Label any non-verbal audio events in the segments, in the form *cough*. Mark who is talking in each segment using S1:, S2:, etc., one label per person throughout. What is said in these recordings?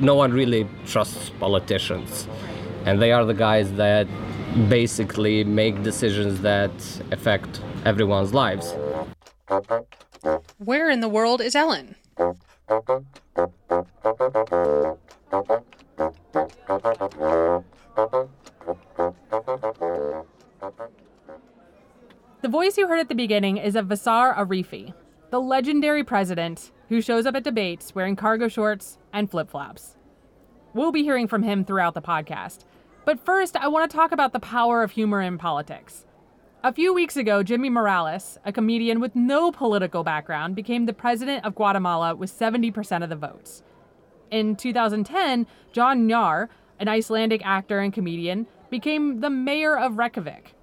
S1: no one really trusts politicians. And they are the guys that basically make decisions that affect everyone's lives.
S2: Where in the world is Ellen? The voice you heard at the beginning is of Visar Arifi, the legendary president who shows up at debates wearing cargo shorts and flip flops. We'll be hearing from him throughout the podcast. But first, I want to talk about the power of humor in politics. A few weeks ago, Jimmy Morales, a comedian with no political background, became the president of Guatemala with 70% of the votes. In 2010, Jon Gnarr, an Icelandic actor and comedian, became the mayor of Reykjavik.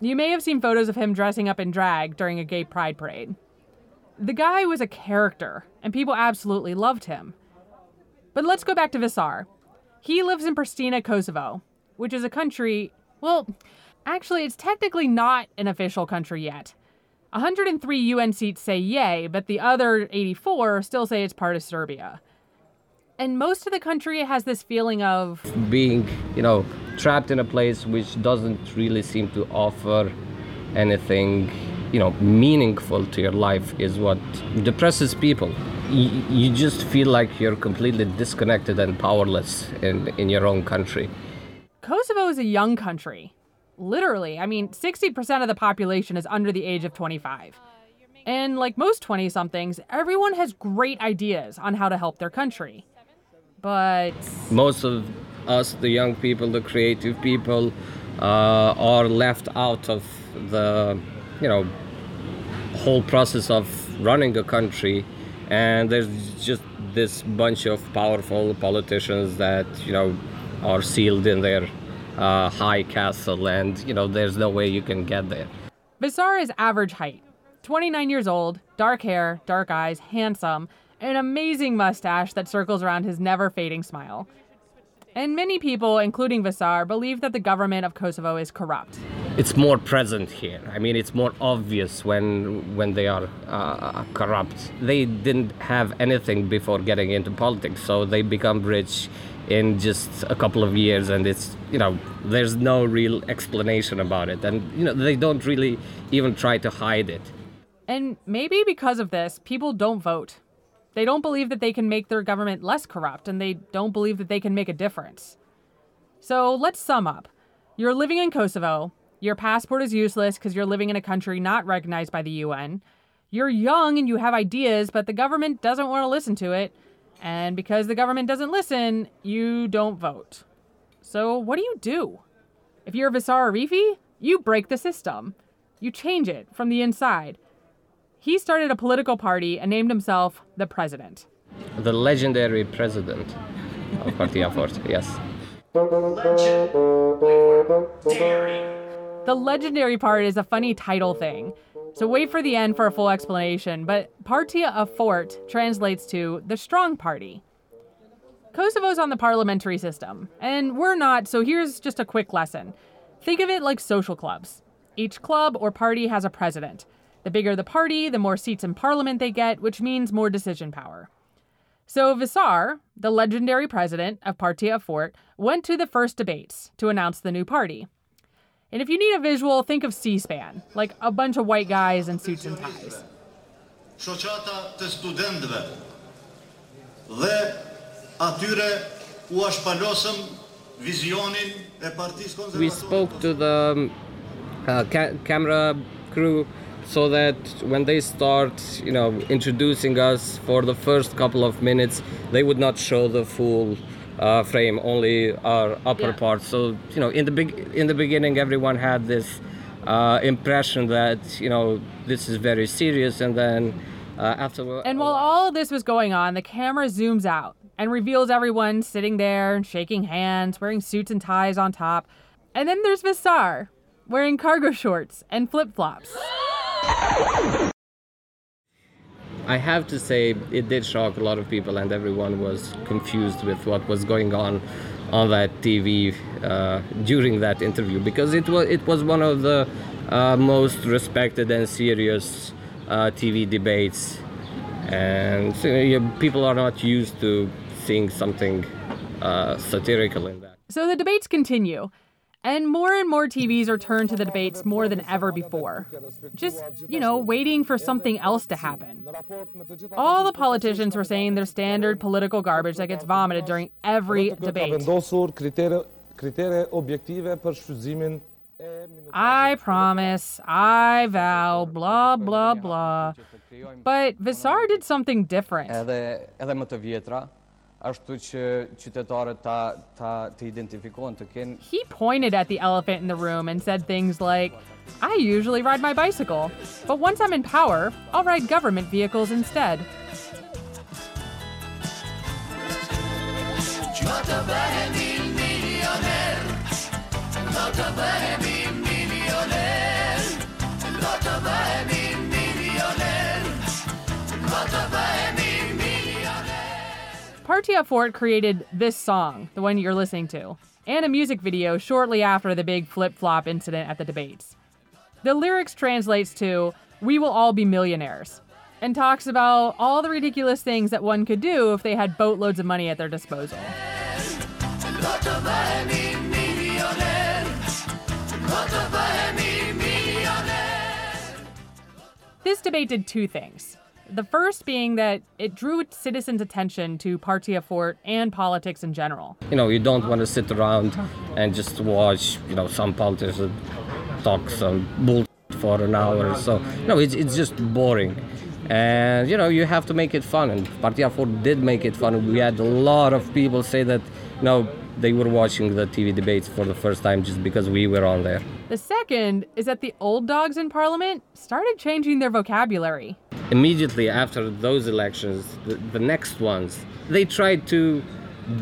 S2: You may have seen photos of him dressing up in drag during a gay pride parade. The guy was a character, and people absolutely loved him. But let's go back to Visar. He lives in Pristina, Kosovo, which is a country, well, actually, it's technically not an official country yet. 103 UN seats say yay, but the other 84 still say it's part of Serbia. And most of the country has this feeling of
S1: being, you know, trapped in a place which doesn't really seem to offer anything, you know, meaningful to your life is what depresses people. You, you just feel like you're completely disconnected and powerless in, in your own country.
S2: Kosovo is a young country. Literally, I mean, 60% of the population is under the age of 25. And like most 20 somethings, everyone has great ideas on how to help their country. But
S1: most of us, the young people, the creative people, uh, are left out of the, you know, whole process of running a country. And there's just this bunch of powerful politicians that, you know, are sealed in their uh, high castle, and you know there's no way you can get there.
S2: Visar is average height, 29 years old, dark hair, dark eyes, handsome, an amazing mustache that circles around his never fading smile. And many people, including Visar, believe that the government of Kosovo is corrupt.
S1: It's more present here. I mean, it's more obvious when when they are uh, corrupt. They didn't have anything before getting into politics, so they become rich in just a couple of years and it's you know there's no real explanation about it. And you know they don't really even try to hide it.
S2: And maybe because of this people don't vote. They don't believe that they can make their government less corrupt and they don't believe that they can make a difference. So let's sum up. You're living in kosovo your passport is useless because you're living in a country not recognized by the un you're young and you have ideas but the government doesn't want to listen to it and because the government doesn't listen, you don't vote. So what do you do? If you're Visar Arifi, you break the system. You change it from the inside. He started a political party and named himself the president.
S1: The legendary president of Partia Forte, yes.
S2: The legendary part is a funny title thing. So wait for the end for a full explanation, but Partia a Fort translates to the strong party. Kosovo's on the parliamentary system, and we're not, so here's just a quick lesson. Think of it like social clubs. Each club or party has a president. The bigger the party, the more seats in parliament they get, which means more decision power. So Visar, the legendary president of Partia of Fort, went to the first debates to announce the new party. And if you need a visual, think of C SPAN, like a bunch of white guys in suits and ties.
S1: We spoke to the uh, ca- camera crew so that when they start, you know, introducing us for the first couple of minutes, they would not show the full uh, frame, only our upper yeah. part. So you know, in the big in the beginning, everyone had this uh, impression that you know this is very serious, and then uh, after.
S2: And while all of this was going on, the camera zooms out and reveals everyone sitting there and shaking hands, wearing suits and ties on top. And then there's Visar, wearing cargo shorts and flip flops.
S1: I have to say it did shock a lot of people, and everyone was confused with what was going on on that TV uh, during that interview because it was it was one of the uh, most respected and serious uh, TV debates, and you know, people are not used to seeing something uh, satirical in that.
S2: So the debates continue. And more and more TVs are turned to the debates more than ever before. Just, you know, waiting for something else to happen. All the politicians were saying their standard political garbage that gets vomited during every debate. I promise, I vow, blah, blah, blah. But Visar did something different. He pointed at the elephant in the room and said things like, I usually ride my bicycle, but once I'm in power, I'll ride government vehicles instead. Partia Fort created this song, the one you're listening to, and a music video shortly after the big flip flop incident at the debates. The lyrics translates to We will all be millionaires and talks about all the ridiculous things that one could do if they had boatloads of money at their disposal. This debate did two things. The first being that it drew citizens' attention to Partia Fort and politics in general.
S1: You know, you don't want to sit around and just watch, you know, some politicians talk some bull for an hour or so. No, it's, it's just boring. And, you know, you have to make it fun. And Partia Fort did make it fun. We had a lot of people say that, you know, they were watching the TV debates for the first time just because we were on there.
S2: The second is that the old dogs in Parliament started changing their vocabulary.
S1: Immediately after those elections, the, the next ones, they tried to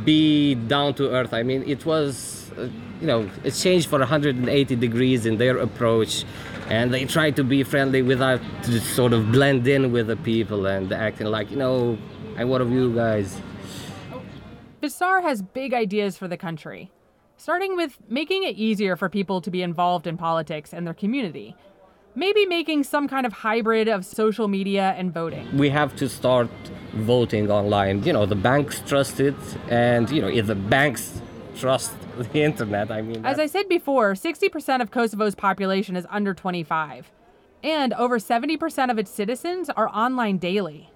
S1: be down to earth. I mean, it was, uh, you know, a change for 180 degrees in their approach. And they tried to be friendly without to sort of blend in with the people and acting like, you know, I'm one of you guys.
S2: Visar has big ideas for the country, starting with making it easier for people to be involved in politics and their community. Maybe making some kind of hybrid of social media and voting.
S1: We have to start voting online. You know, the banks trust it, and, you know, if the banks trust *laughs* the internet, I mean.
S2: As I said before, 60% of Kosovo's population is under 25, and over 70% of its citizens are online daily.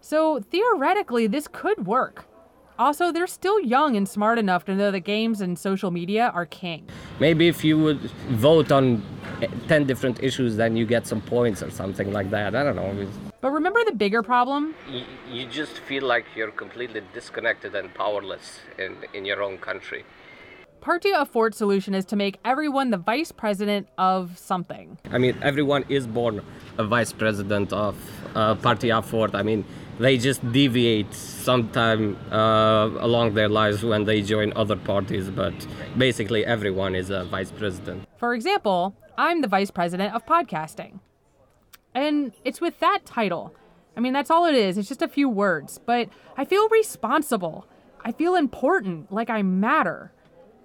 S2: So theoretically, this could work. Also, they're still young and smart enough to know that games and social media are king.
S1: Maybe if you would vote on 10 different issues, then you get some points or something like that. I don't know.
S2: But remember the bigger problem?
S1: You, you just feel like you're completely disconnected and powerless in, in your own country.
S2: Partia Fort solution is to make everyone the vice president of something.
S1: I mean, everyone is born a vice president of uh, Partia Fort. I mean, they just deviate sometime uh, along their lives when they join other parties, but basically everyone is a vice president.
S2: For example, I'm the vice president of podcasting. And it's with that title. I mean, that's all it is. It's just a few words, but I feel responsible. I feel important, like I matter.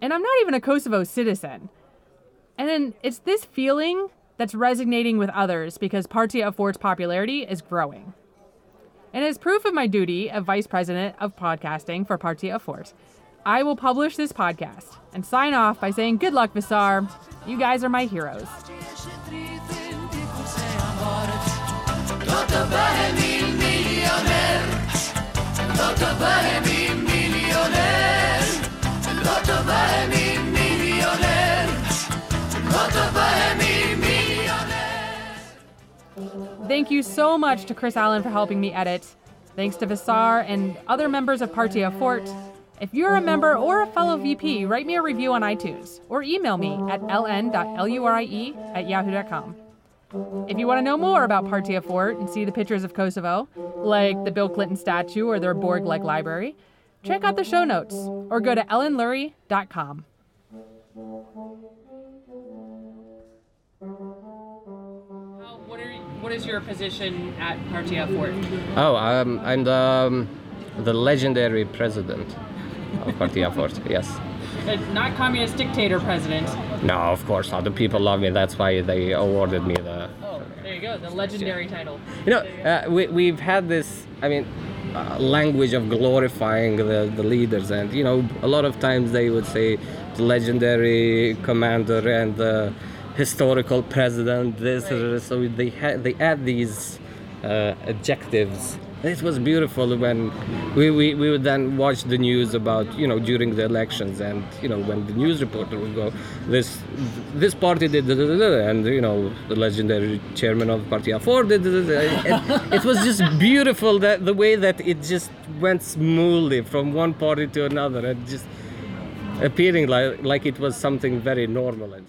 S2: And I'm not even a Kosovo citizen. And then it's this feeling that's resonating with others because Partia of Fort's popularity is growing. And as proof of my duty of vice president of podcasting for Partia Fort, I will publish this podcast and sign off by saying good luck, Visar. You guys are my heroes. Thank you so much to Chris Allen for helping me edit. Thanks to Visar and other members of Partia Fort. If you're a member or a fellow VP, write me a review on iTunes or email me at ln.lurie at yahoo.com. If you want to know more about Partia Fort and see the pictures of Kosovo, like the Bill Clinton statue or their Borg like library, check out the show notes or go to lnlurie.com. What, is your position at Partia Fort?
S1: Oh, I'm, I'm the, um, the legendary president of Partia *laughs* Fort, yes.
S2: Uh, not communist dictator president.
S1: No, of course not. The people love me. That's why they awarded me the.
S2: Oh, there you go, the legendary title.
S1: You know, uh, we, we've had this. I mean, uh, language of glorifying the, the leaders. And, you know, a lot of times they would say the legendary commander and the historical president, this, right. so they, ha- they add these uh, adjectives it was beautiful when we, we, we would then watch the news about you know during the elections and you know when the news reporter would go this this party did and you know the legendary chairman of Party A4 did it, it was just beautiful that the way that it just went smoothly from one party to another and just appearing like like it was something very normal and